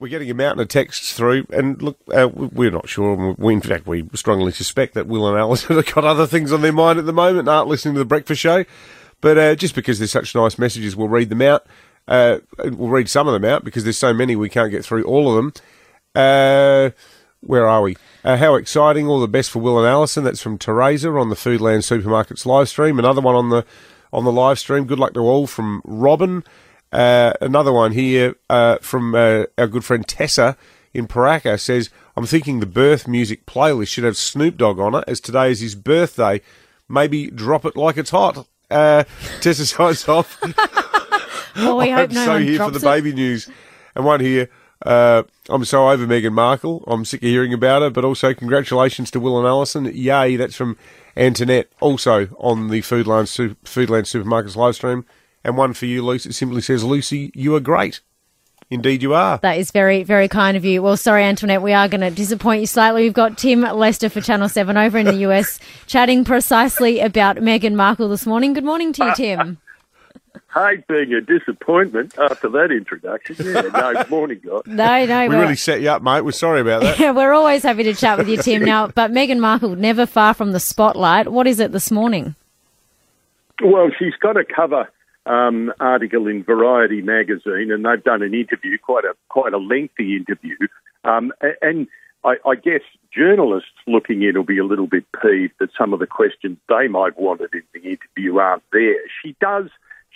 We're getting a mountain of texts through, and look, uh, we're not sure. We, in fact, we strongly suspect that Will and Alison have got other things on their mind at the moment aren't listening to the breakfast show. But uh, just because there's such nice messages, we'll read them out. Uh, we'll read some of them out because there's so many we can't get through all of them. Uh, where are we? Uh, how exciting! All the best for Will and Alison. That's from Teresa on the Foodland Supermarkets live stream. Another one on the on the live stream. Good luck to all from Robin. Uh, another one here uh, from uh, our good friend Tessa in Paraka says, I'm thinking the birth music playlist should have Snoop Dogg on it, as today is his birthday. Maybe drop it like it's hot. Uh, Tessa signs off. well, we hope I'm no so one here for drops the it. baby news. And one here, uh, I'm so over Meghan Markle. I'm sick of hearing about her, but also congratulations to Will and Alison. Yay, that's from Antoinette, also on the Foodland, Foodland Supermarkets live stream. And one for you, Lucy. It simply says, Lucy, you are great. Indeed, you are. That is very, very kind of you. Well, sorry, Antoinette, we are going to disappoint you slightly. We've got Tim Lester for Channel 7 over in the US chatting precisely about Meghan Markle this morning. Good morning to you, Tim. hate being a disappointment after that introduction. Yeah, no, morning, guys. No, no, We really set you up, mate. We're sorry about that. Yeah, we're always happy to chat with you, Tim. Now, but Meghan Markle, never far from the spotlight. What is it this morning? Well, she's got a cover um, article in Variety magazine, and they've done an interview, quite a quite a lengthy interview. Um, and I, I guess journalists looking in will be a little bit peeved that some of the questions they might wanted in the interview aren't there. She does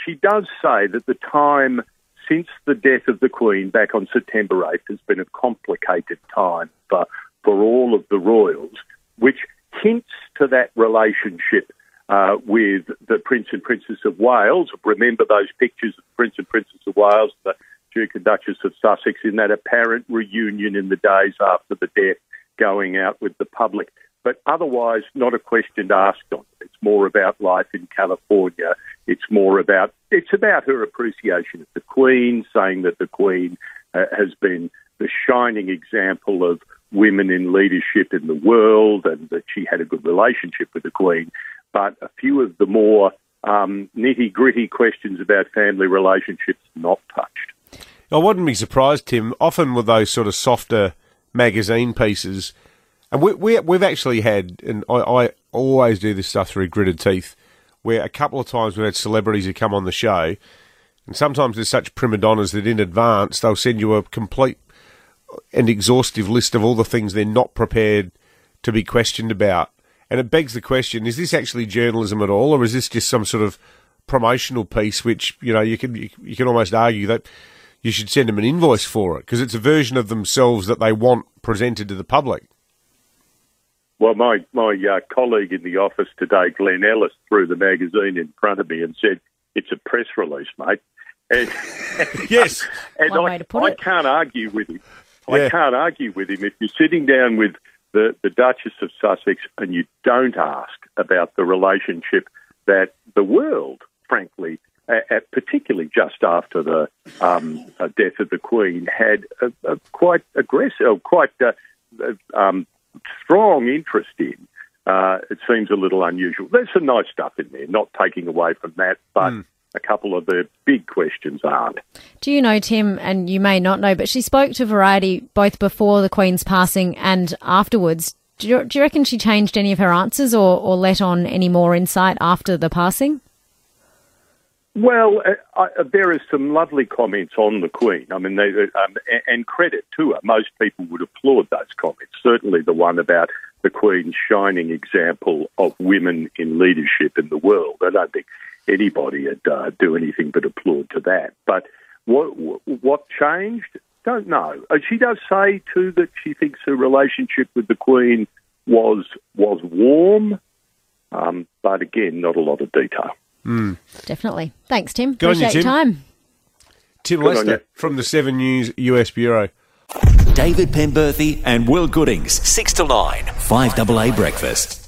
she does say that the time since the death of the Queen back on September 8th has been a complicated time for, for all of the royals, which hints to that relationship uh, with the Prince and Princess of Wales. Remember those pictures of the Prince and Princess of Wales, the Duke and Duchess of Sussex, in that apparent reunion in the days after the death, going out with the public. But otherwise, not a question asked on it. It's more about life in California. It's more about it's about her appreciation of the Queen, saying that the Queen uh, has been the shining example of women in leadership in the world, and that she had a good relationship with the Queen. But a few of the more um, nitty gritty questions about family relationships not touched. I wouldn't be surprised, Tim. Often with those sort of softer magazine pieces, and we, we we've actually had, and I, I always do this stuff through gritted teeth, where a couple of times we've had celebrities who come on the show, and sometimes there's such prima donnas that in advance they'll send you a complete and exhaustive list of all the things they're not prepared to be questioned about. And it begs the question: Is this actually journalism at all, or is this just some sort of promotional piece? Which you know you can you, you can almost argue that you should send them an invoice for it because it's a version of themselves that they want presented to the public. Well, my my uh, colleague in the office today, Glenn Ellis, threw the magazine in front of me and said, "It's a press release, mate." And, Yes, and One I, way to put I it. can't argue with him. Yeah. I can't argue with him. If you're sitting down with the, the Duchess of Sussex and you don't ask about the relationship that the world, frankly, a- a- particularly just after the um, uh, death of the Queen, had a, a quite aggressive, quite uh, uh, um, strong interest in. Uh, it seems a little unusual. There's some nice stuff in there, not taking away from that, but a couple of the big questions aren't. Do you know, Tim, and you may not know, but she spoke to Variety both before the Queen's passing and afterwards. Do you, do you reckon she changed any of her answers or, or let on any more insight after the passing? Well, uh, uh, there are some lovely comments on the Queen. I mean, they, um, a- and credit to her. Most people would applaud those comments. Certainly, the one about the Queen's shining example of women in leadership in the world. I don't think anybody would uh, do anything but applaud to that. But what what changed? Don't know. Uh, She does say too that she thinks her relationship with the Queen was was warm, um, but again, not a lot of detail. Definitely. Thanks, Tim. Good on you, Appreciate your Tim. time. Tim Good Lester from the Seven News US Bureau. David Penberthy and Will Goodings, 6 to 9, 5AA Breakfast.